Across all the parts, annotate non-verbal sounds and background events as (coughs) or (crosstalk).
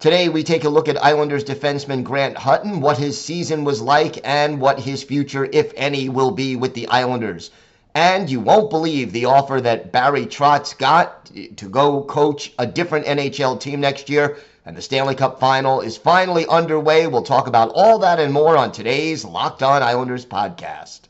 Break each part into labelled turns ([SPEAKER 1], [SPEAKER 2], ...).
[SPEAKER 1] Today, we take a look at Islanders defenseman Grant Hutton, what his season was like, and what his future, if any, will be with the Islanders. And you won't believe the offer that Barry Trotz got to go coach a different NHL team next year. And the Stanley Cup final is finally underway. We'll talk about all that and more on today's Locked On Islanders podcast.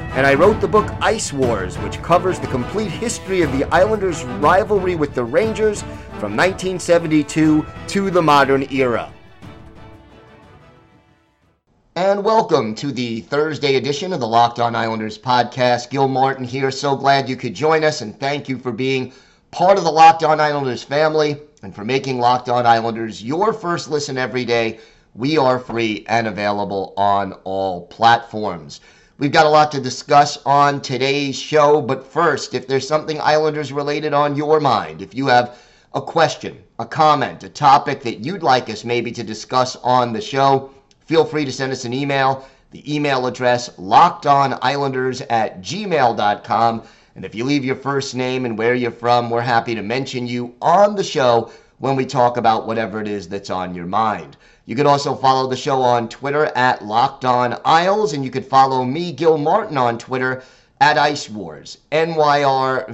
[SPEAKER 1] and I wrote the book Ice Wars, which covers the complete history of the Islanders' rivalry with the Rangers from 1972 to the modern era. And welcome to the Thursday edition of the Locked On Islanders podcast. Gil Martin here. So glad you could join us, and thank you for being part of the Locked On Islanders family and for making Locked On Islanders your first listen every day. We are free and available on all platforms. We've got a lot to discuss on today's show, but first, if there's something Islanders related on your mind, if you have a question, a comment, a topic that you'd like us maybe to discuss on the show, feel free to send us an email. The email address lockedonislanders at gmail.com. And if you leave your first name and where you're from, we're happy to mention you on the show when we talk about whatever it is that's on your mind. You can also follow the show on Twitter at Locked On Isles, and you can follow me, Gil Martin, on Twitter at Ice Wars, NYRVSNYI.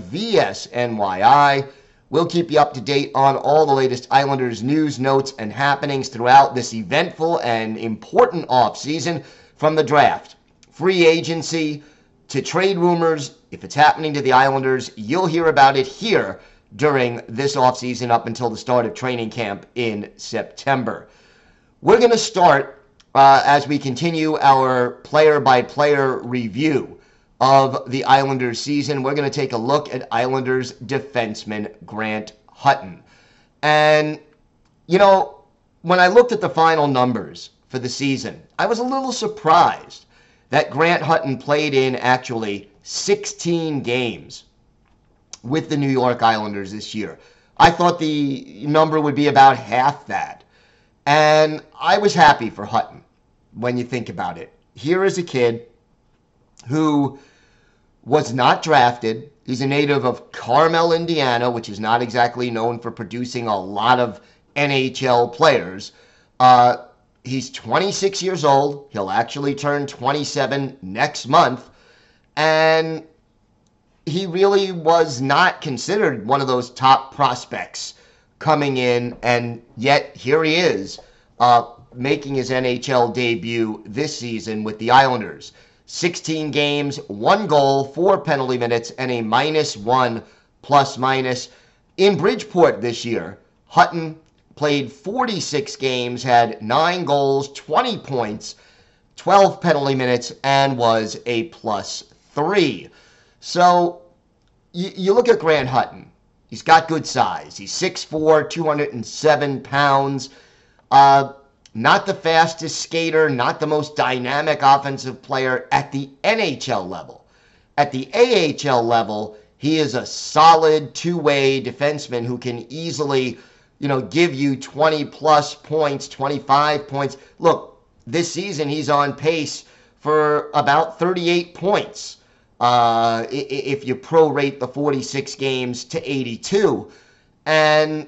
[SPEAKER 1] We'll keep you up to date on all the latest Islanders news, notes, and happenings throughout this eventful and important off season from the draft, free agency, to trade rumors. If it's happening to the Islanders, you'll hear about it here during this offseason up until the start of training camp in September. We're going to start uh, as we continue our player by player review of the Islanders season. We're going to take a look at Islanders defenseman Grant Hutton. And, you know, when I looked at the final numbers for the season, I was a little surprised that Grant Hutton played in actually 16 games with the New York Islanders this year. I thought the number would be about half that. And I was happy for Hutton when you think about it. Here is a kid who was not drafted. He's a native of Carmel, Indiana, which is not exactly known for producing a lot of NHL players. Uh, he's 26 years old. He'll actually turn 27 next month. And he really was not considered one of those top prospects coming in, and yet here he is uh, making his NHL debut this season with the Islanders. 16 games, one goal, four penalty minutes, and a minus one plus minus. In Bridgeport this year, Hutton played 46 games, had nine goals, 20 points, 12 penalty minutes, and was a plus three. So you, you look at Grant Hutton. He's got good size. He's 6'4, 207 pounds. Uh, not the fastest skater, not the most dynamic offensive player at the NHL level. At the AHL level, he is a solid two-way defenseman who can easily, you know, give you 20 plus points, 25 points. Look, this season he's on pace for about 38 points. Uh, if you prorate the 46 games to 82. And,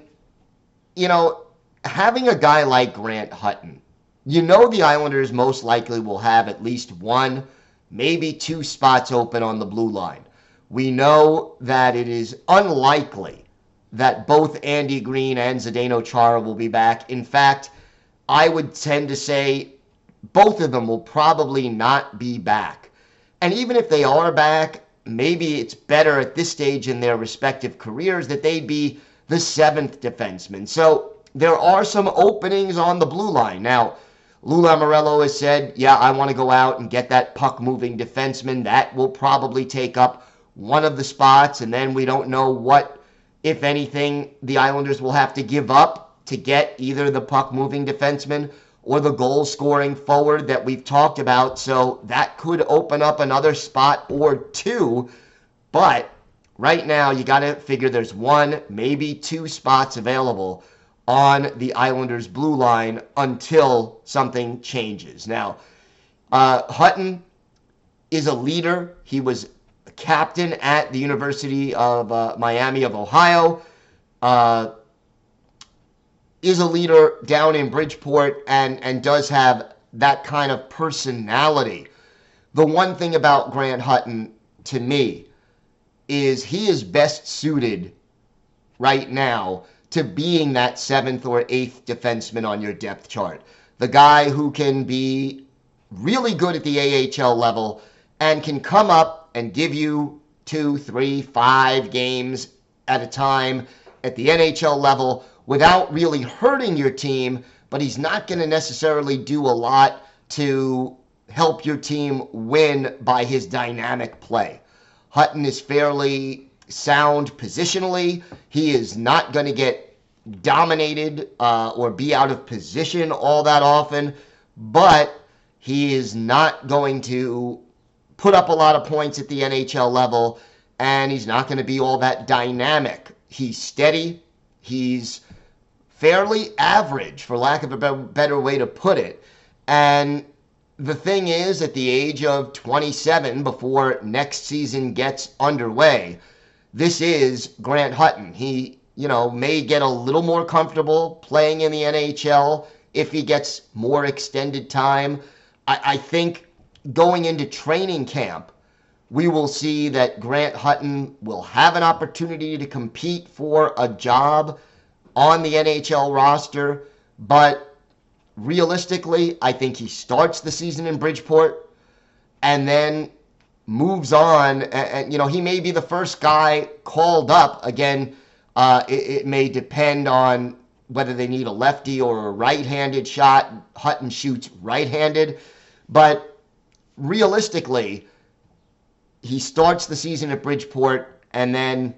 [SPEAKER 1] you know, having a guy like Grant Hutton, you know the Islanders most likely will have at least one, maybe two spots open on the blue line. We know that it is unlikely that both Andy Greene and Zdeno Chara will be back. In fact, I would tend to say both of them will probably not be back. And even if they are back, maybe it's better at this stage in their respective careers that they be the seventh defenseman. So there are some openings on the blue line. Now, Lou Lamoriello has said, yeah, I want to go out and get that puck moving defenseman. That will probably take up one of the spots, and then we don't know what, if anything, the Islanders will have to give up to get either the puck moving defenseman or the goal scoring forward that we've talked about. So that could open up another spot or two. But right now, you got to figure there's one, maybe two spots available on the Islanders' blue line until something changes. Now, uh, Hutton is a leader. He was captain at the University of uh, Miami of Ohio. Uh, is a leader down in Bridgeport and and does have that kind of personality. The one thing about Grant Hutton to me is he is best suited right now to being that seventh or eighth defenseman on your depth chart. The guy who can be really good at the AHL level and can come up and give you two, three, five games at a time at the NHL level without really hurting your team, but he's not going to necessarily do a lot to help your team win by his dynamic play. Hutton is fairly sound positionally. He is not going to get dominated uh, or be out of position all that often, but he is not going to put up a lot of points at the NHL level, and he's not going to be all that dynamic. He's steady. He's fairly average, for lack of a better way to put it. And the thing is, at the age of 27, before next season gets underway, this is Grant Hutton. He, you know, may get a little more comfortable playing in the NHL if he gets more extended time. I, I think going into training camp, we will see that Grant Hutton will have an opportunity to compete for a job on the NHL roster, but realistically, I think he starts the season in Bridgeport and then moves on. And, and you know, he may be the first guy called up. Again, uh, it, it may depend on whether they need a lefty or a right handed shot. Hutton shoots right handed. But realistically, he starts the season at Bridgeport and then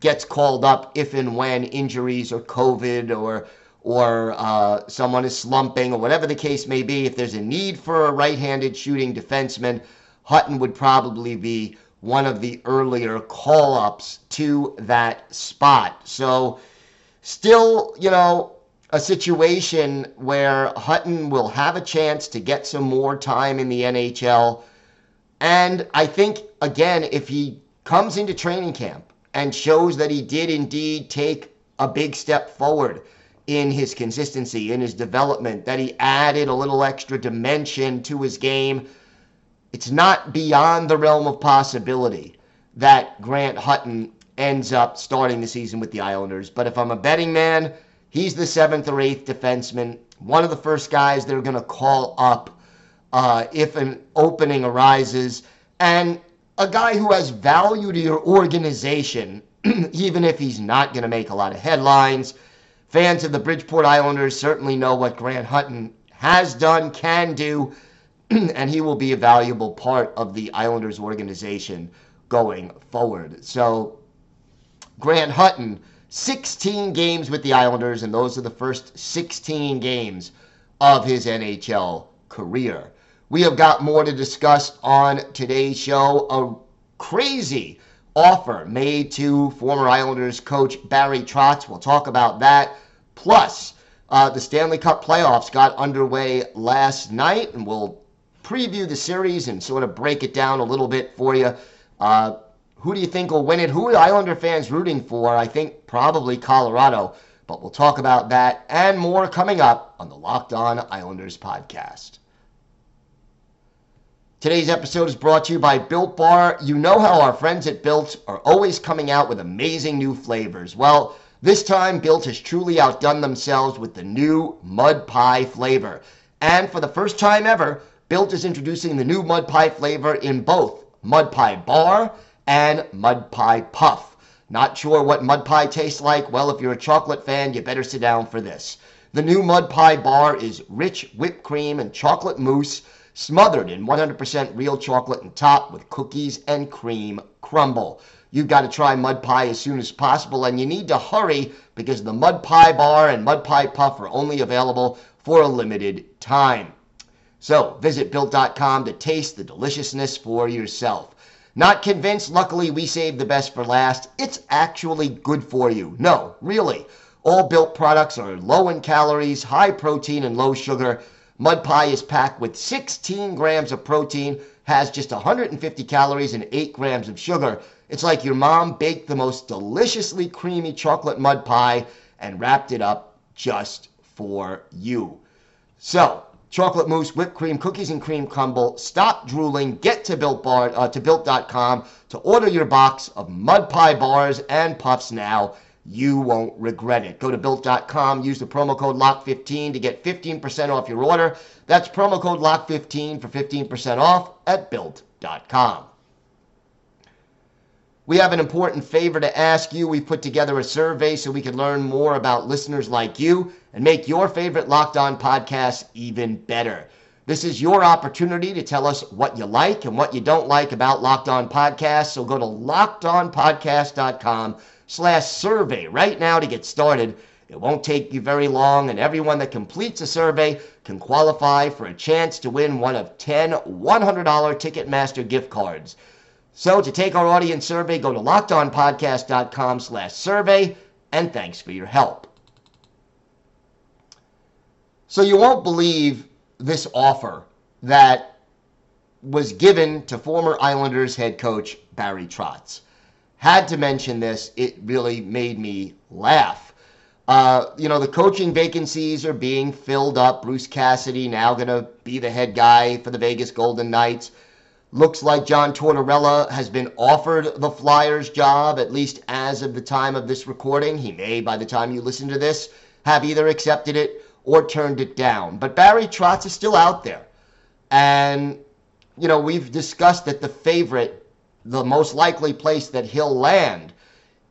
[SPEAKER 1] gets called up if and when injuries or COVID or or uh, someone is slumping or whatever the case may be. If there's a need for a right-handed shooting defenseman, Hutton would probably be one of the earlier call-ups to that spot. So, still, you know, a situation where Hutton will have a chance to get some more time in the NHL. And I think, again, if he comes into training camp and shows that he did indeed take a big step forward in his consistency, in his development, that he added a little extra dimension to his game. It's not beyond the realm of possibility that Grant Hutton ends up starting the season with the Islanders. But if I'm a betting man, he's the seventh or eighth defenseman, one of the first guys they're going to call up uh, if an opening arises. And a guy who has value to your organization, (clears throat) even if he's not going to make a lot of headlines. Fans of the Bridgeport Islanders certainly know what Grant Hutton has done, can do, (clears throat) and he will be a valuable part of the Islanders organization going forward. So, Grant Hutton, 16 games with the Islanders, and those are the first 16 games of his NHL career. We have got more to discuss on today's show. A crazy offer made to former Islanders coach Barry Trotz. We'll talk about that. Plus, uh, the Stanley Cup playoffs got underway last night, and we'll preview the series and sort of break it down a little bit for you. Uh, who do you think will win it? Who are Islander fans rooting for? I think probably Colorado, but we'll talk about that and more coming up on the Locked On Islanders podcast. Today's episode is brought to you by Built Bar. You know how our friends at Built are always coming out with amazing new flavors. Well, this time Built has truly outdone themselves with the new mud pie flavor. And for the first time ever, Built is introducing the new mud pie flavor in both mud pie bar and Mud Pie Puff. Not sure what mud pie tastes like? Well, if you're a chocolate fan, you better sit down for this. The new mud pie bar is rich whipped cream and chocolate mousse smothered in 100% real chocolate and topped with cookies and cream crumble. You've got to try mud pie as soon as possible, and you need to hurry because the mud pie bar and mud pie puff are only available for a limited time. So visit built.com to taste the deliciousness for yourself. Not convinced? Luckily, we saved the best for last. It's actually good for you. No, really. All built products are low in calories, high protein, and low sugar. Mud pie is packed with 16 grams of protein, has just 150 calories, and 8 grams of sugar. It's like your mom baked the most deliciously creamy chocolate mud pie and wrapped it up just for you. So, chocolate mousse, whipped cream, cookies and cream crumble. Stop drooling. Get to Built Bar uh, to Built.com to order your box of mud pie bars and puffs now. You won't regret it. Go to Built.com. Use the promo code LOCK15 to get 15% off your order. That's promo code LOCK15 for 15% off at Built.com. We have an important favor to ask you. We put together a survey so we can learn more about listeners like you and make your favorite Locked On podcast even better. This is your opportunity to tell us what you like and what you don't like about Locked On Podcasts. So go to lockedonpodcast.com slash survey right now to get started. It won't take you very long, and everyone that completes a survey can qualify for a chance to win one of 10 $100 Ticketmaster gift cards. So to take our audience survey, go to lockedonpodcast.com slash survey, and thanks for your help. So you won't believe this offer that was given to former Islanders head coach Barry Trotz. Had to mention this, it really made me laugh. Uh, you know, the coaching vacancies are being filled up. Bruce Cassidy now going to be the head guy for the Vegas Golden Knights. Looks like John Tortorella has been offered the Flyers job, at least as of the time of this recording. He may, by the time you listen to this, have either accepted it or turned it down. But Barry Trotz is still out there. And, you know, we've discussed that the favorite, the most likely place that he'll land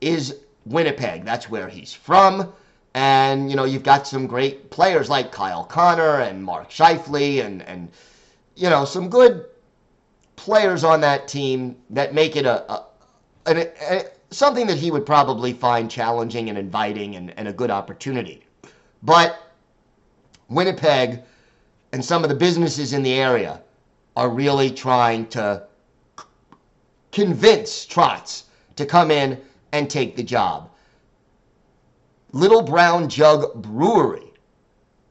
[SPEAKER 1] is Winnipeg. That's where he's from. And, you know, you've got some great players like Kyle Connor and Mark Scheifele and, and you know, some good players on that team that make it a, a, a, a something that he would probably find challenging and inviting and, and a good opportunity. But Winnipeg and some of the businesses in the area are really trying to convince Trotz to come in and take the job. Little Brown Jug Brewery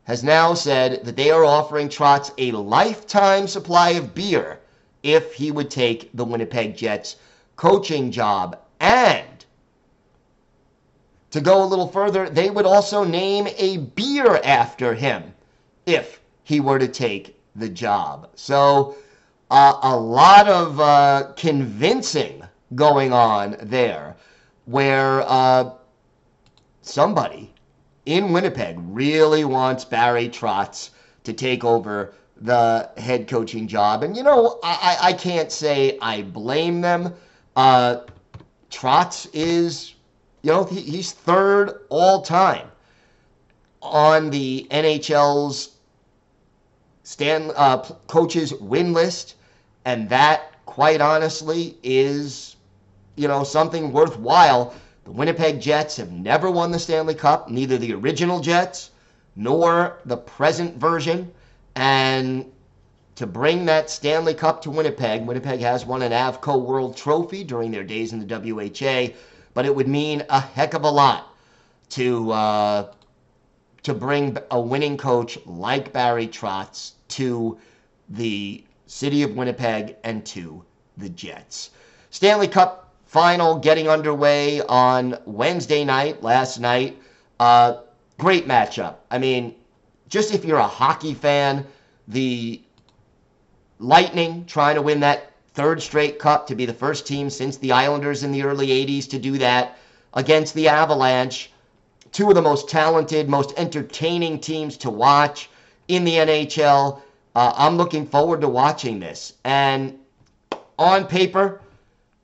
[SPEAKER 1] has now said that they are offering Trotz a lifetime supply of beer if he would take the Winnipeg Jets coaching job. And to go a little further, they would also name a beer after him if he were to take the job. So a lot of uh, convincing going on there where uh, somebody in Winnipeg really wants Barry Trotz to take over the head coaching job. And, you know, I, I can't say I blame them. Uh, Trotz is, you know, he, he's third all time on the NHL's Stan uh, coaches win list, and that, quite honestly, is, you know, something worthwhile. The Winnipeg Jets have never won the Stanley Cup, neither the original Jets nor the present version. And to bring that Stanley Cup to Winnipeg, Winnipeg has won an Avco World Trophy during their days in the WHA, but it would mean a heck of a lot to uh, to bring a winning coach like Barry Trotz to the city of Winnipeg and to the Jets. Stanley Cup final getting underway on Wednesday night, last night. Uh, great matchup. I mean, just if you're a hockey fan, the Lightning trying to win that third straight cup to be the first team since the Islanders in the early 80s to do that against the Avalanche. Two of the most talented, most entertaining teams to watch in the NHL. Uh, I'm looking forward to watching this. And on paper,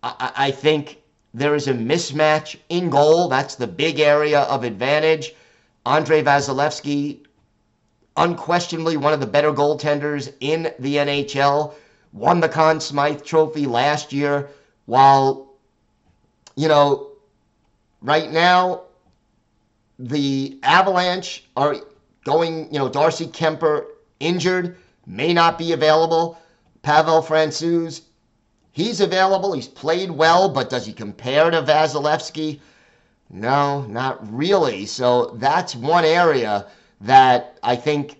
[SPEAKER 1] I, I think there is a mismatch in goal. That's the big area of advantage. Andrei Vasilevskiy, unquestionably one of the better goaltenders in the NHL, won the Conn Smythe Trophy last year. While, you know, right now, the Avalanche are going, you know, Darcy Kuemper injured, may not be available. Pavel Francouz He's available. He's played well, but does he compare to Vasilevskiy? No, not really. So that's one area that I think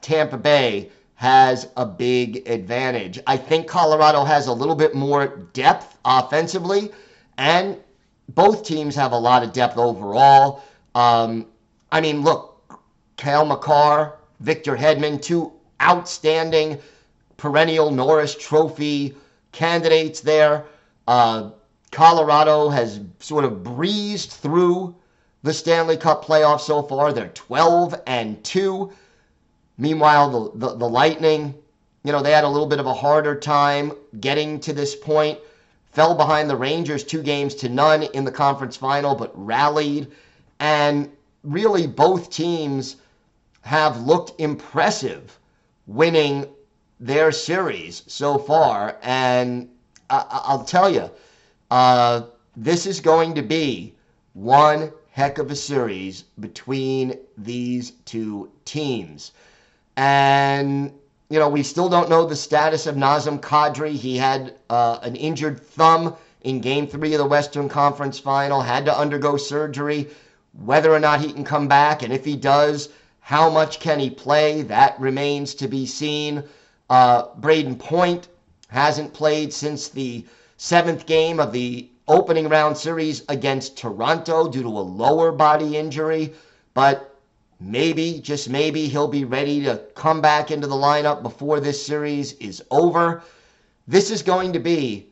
[SPEAKER 1] Tampa Bay has a big advantage. I think Colorado has a little bit more depth offensively, and both teams have a lot of depth overall. Um, I mean, look, Cale Makar, Victor Hedman, two outstanding perennial Norris Trophy candidates there. Uh, Colorado has sort of breezed through the Stanley Cup playoffs so far. They're 12 and 2. Meanwhile, the, the, the, Lightning, you know, they had a little bit of a harder time getting to this point. Fell behind the Rangers two games to none in the conference final, but rallied. And really, both teams have looked impressive winning their series so far. And I, will tell you, uh, this is going to be one heck of a series between these two teams. And, you know, we still don't know the status of Nazem Kadri. He had uh, an injured thumb in game three of the Western Conference final, had to undergo surgery. Whether or not he can come back, and if he does, how much can he play? That remains to be seen. Uh, Brayden Point hasn't played since the seventh game of the opening round series against Toronto due to a lower body injury, but maybe, just maybe, he'll be ready to come back into the lineup before this series is over. This is going to be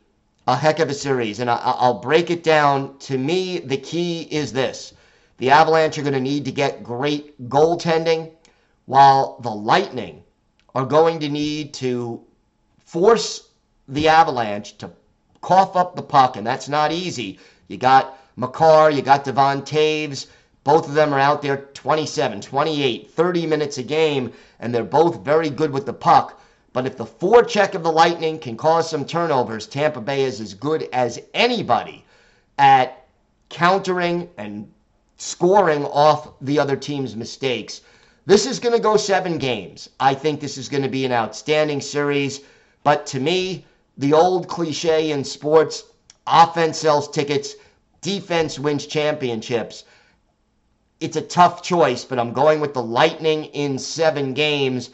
[SPEAKER 1] a heck of a series, and I, will break it down. To me, the key is this the Avalanche are going to need to get great goaltending, while the Lightning are going to need to force the Avalanche to cough up the puck, and that's not easy. You got Makar, you got Devon Toews. Both of them are out there 27, 28, 30 minutes a game, and they're both very good with the puck. But if the forecheck of the Lightning can cause some turnovers, Tampa Bay is as good as anybody at countering and scoring off the other team's mistakes. This is going to go seven games. I think this is going to be an outstanding series. But to me, the old cliche in sports offense sells tickets, defense wins championships. It's a tough choice, but I'm going with the Lightning in seven games,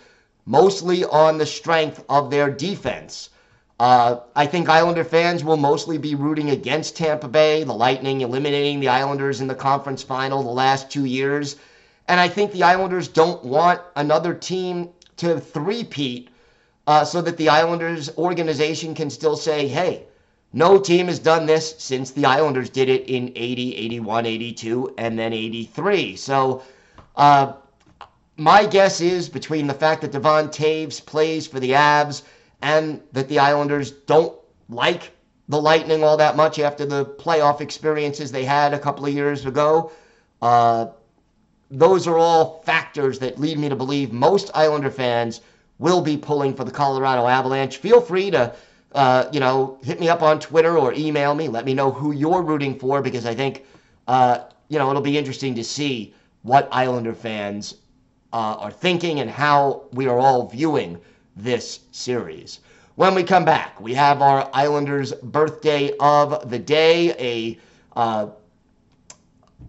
[SPEAKER 1] mostly on the strength of their defense. Uh, I think Islander fans will mostly be rooting against Tampa Bay, the Lightning eliminating the Islanders in the conference final the last two years. And I think the Islanders don't want another team to three-peat uh, so that the Islanders organization can still say, hey, no team has done this since the Islanders did it in 80, 81, 82, and then 83. So uh, my guess is between the fact that Devon Toews plays for the Avs and that the Islanders don't like the Lightning all that much after the playoff experiences they had a couple of years ago. Uh, those are all factors that lead me to believe most Islander fans will be pulling for the Colorado Avalanche. Feel free to, uh, you know, hit me up on Twitter or email me. Let me know who you're rooting for because I think, uh, you know, it'll be interesting to see what Islander fans uh, are thinking and how we are all viewing this series. When we come back, we have our Islanders' birthday of the day, a uh,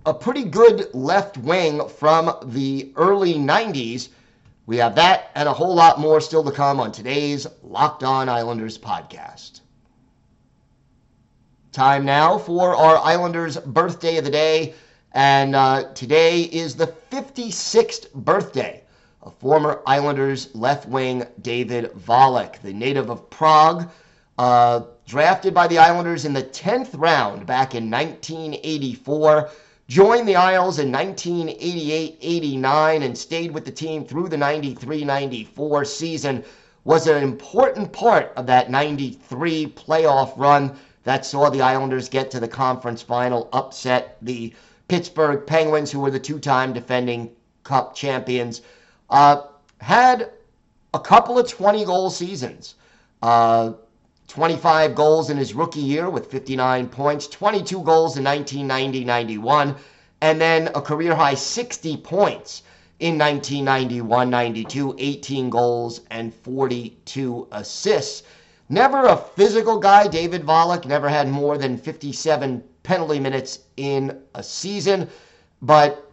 [SPEAKER 1] a pretty good left wing from the early 90s. We have that and a whole lot more still to come on today's Locked On Islanders podcast. Time now for our Islanders birthday of the day. And uh, today is the 56th birthday of former Islanders left wing David Volek, the native of Prague, uh, drafted by the Islanders in the 10th round back in 1984 joined the Isles in 1988-89 and stayed with the team through the 93-94 season was an important part of that 93 playoff run that saw the Islanders get to the conference final, upset the Pittsburgh Penguins, who were the two time defending Cup champions. Uh, had a couple of 20 goal seasons. Uh, 25 goals in his rookie year with 59 points, 22 goals in 1990 91, and then a career high 60 points in 1991 92, 18 goals and 42 assists. Never a physical guy, David Volek, never had more than 57 penalty minutes in a season, but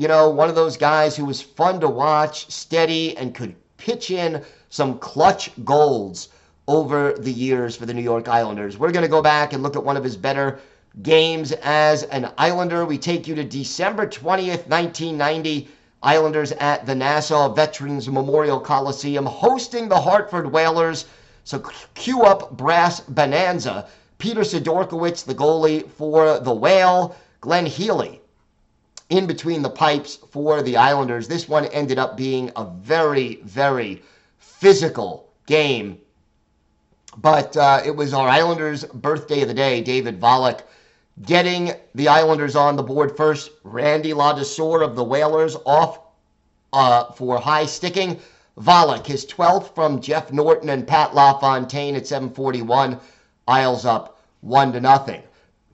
[SPEAKER 1] you know, one of those guys who was fun to watch, steady, and could pitch in some clutch goals over the years for the New York Islanders. We're going to go back and look at one of his better games as an Islander. We take you to December 20th, 1990. Islanders at the Nassau Veterans Memorial Coliseum hosting the Hartford Whalers. So cue up Brass Bonanza. Peter Sidorkiewicz, the goalie for the Whale. Glenn Healy in between the pipes for the Islanders. This one ended up being a very, very physical game. But uh, it was our Islanders' birthday of the day. David Volek getting the Islanders on the board first. Randy Ladouceur of the Whalers off uh, for high sticking. Volek, his 12th from Jeff Norton and Pat LaFontaine at 741. Isles up 1 to nothing.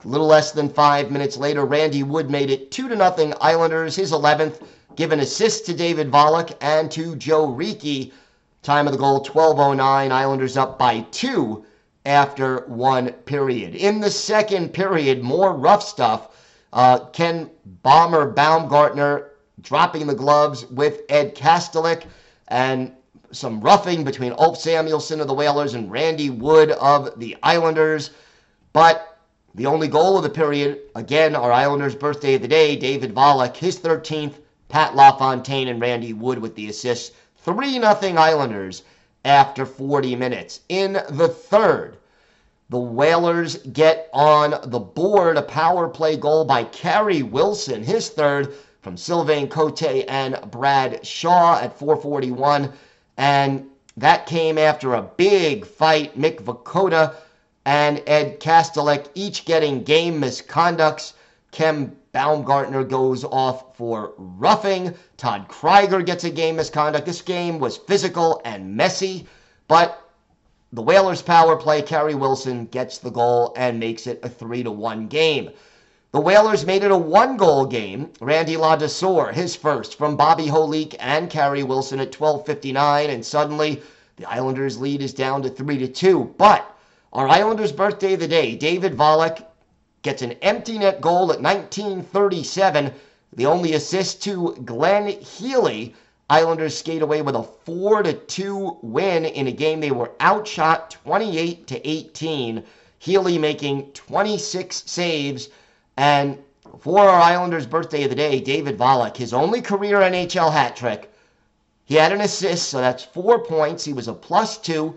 [SPEAKER 1] A little less than five minutes later, Randy Wood made it 2 to nothing Islanders, his 11th. Give an assist to David Volek and to Joe Ricci. Time of the goal 12.09. Islanders up by two after one period. In the second period, more rough stuff. Uh, Ken Bomber Baumgartner dropping the gloves with Ed Kastelic and some roughing between Ulf Samuelsson of the Whalers and Randy Wood of the Islanders. But the only goal of the period, again, our Islanders' birthday of the day, David Volek, his 13th, Pat LaFontaine and Randy Wood with the assists. 3 0 Islanders after 40 minutes. In the third, the Whalers get on the board a power play goal by Carey Wilson, his third from Sylvain Cote and Brad Shaw at 441. And that came after a big fight. Mick Vukota and Ed Kastelic each getting game misconducts. Ken Baumgartner goes off for roughing. Todd Krygier gets a game misconduct. This game was physical and messy, but the Whalers' power play, Carey Wilson gets the goal and makes it a 3 to 1 game. The Whalers made it a one goal game. Randy Ladouceur, his first from Bobby Holik and Carey Wilson at 12.59, and suddenly the Islanders' lead is down to 3 to 2. But our Islanders' birthday of the day, David Volek gets an empty net goal at 1937. The only assist to Glenn Healy Islanders skate away with a 4 to 2 win in a game they were outshot 28 to 18. Healy making 26 saves and for our Islanders birthday of the day, David Volek, his only career NHL hat trick. He had an assist, so that's 4 points. He was a plus 2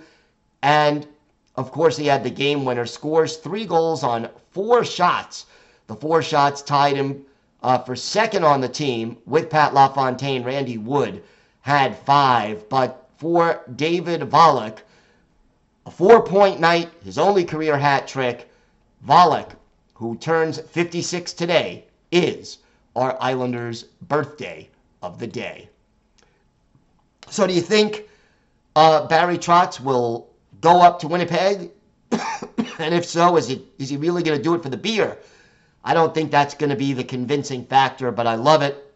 [SPEAKER 1] and of course he had the game winner scores 3 goals on 4 shots. The 4 shots tied him uh, for second on the team with Pat LaFontaine. Randy Wood had five, but for David Volek, a four point night, his only career hat trick. Volek, who turns 56 today, is our Islanders' birthday of the day. So, do you think uh, Barry Trotz will go up to Winnipeg? (coughs) and if so, is, it, is he really going to do it for the beer? I don't think that's going to be the convincing factor, but I love it.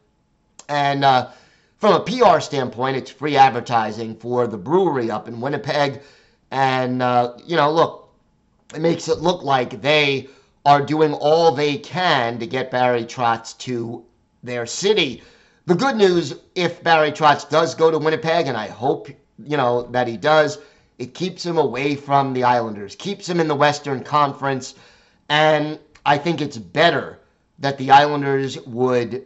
[SPEAKER 1] And uh, from a PR standpoint, it's free advertising for the brewery up in Winnipeg. And, uh, you know, look, it makes it look like they are doing all they can to get Barry Trotz to their city. The good news, if Barry Trotz does go to Winnipeg, and I hope, you know, that he does, it keeps him away from the Islanders, keeps him in the Western Conference. And I think it's better that the Islanders would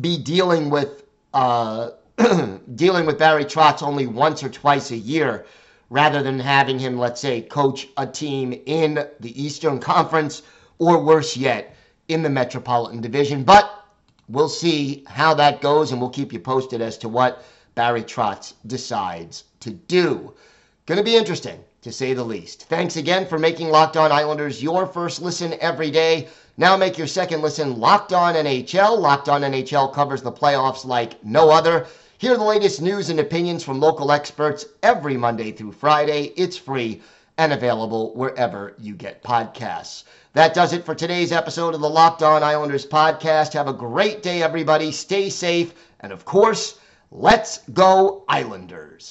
[SPEAKER 1] be dealing with uh, (clears throat) dealing with Barry Trotz only once or twice a year, rather than having him, let's say, coach a team in the Eastern Conference or worse yet, in the Metropolitan Division. But we'll see how that goes, and we'll keep you posted as to what Barry Trotz decides to do. Going to be interesting. to say the least. Thanks again for making Locked On Islanders your first listen every day. Now make your second listen Locked On NHL. Locked On NHL covers the playoffs like no other. Hear the latest news and opinions from local experts every Monday through Friday. It's free and available wherever you get podcasts. That does it for today's episode of the Locked On Islanders podcast. Have a great day, everybody. Stay safe. And of course, let's go, Islanders.